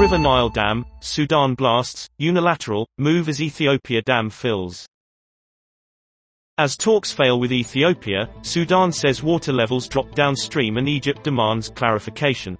River Nile Dam, Sudan blasts, unilateral, move as Ethiopia dam fills. As talks fail with Ethiopia, Sudan says water levels drop downstream and Egypt demands clarification.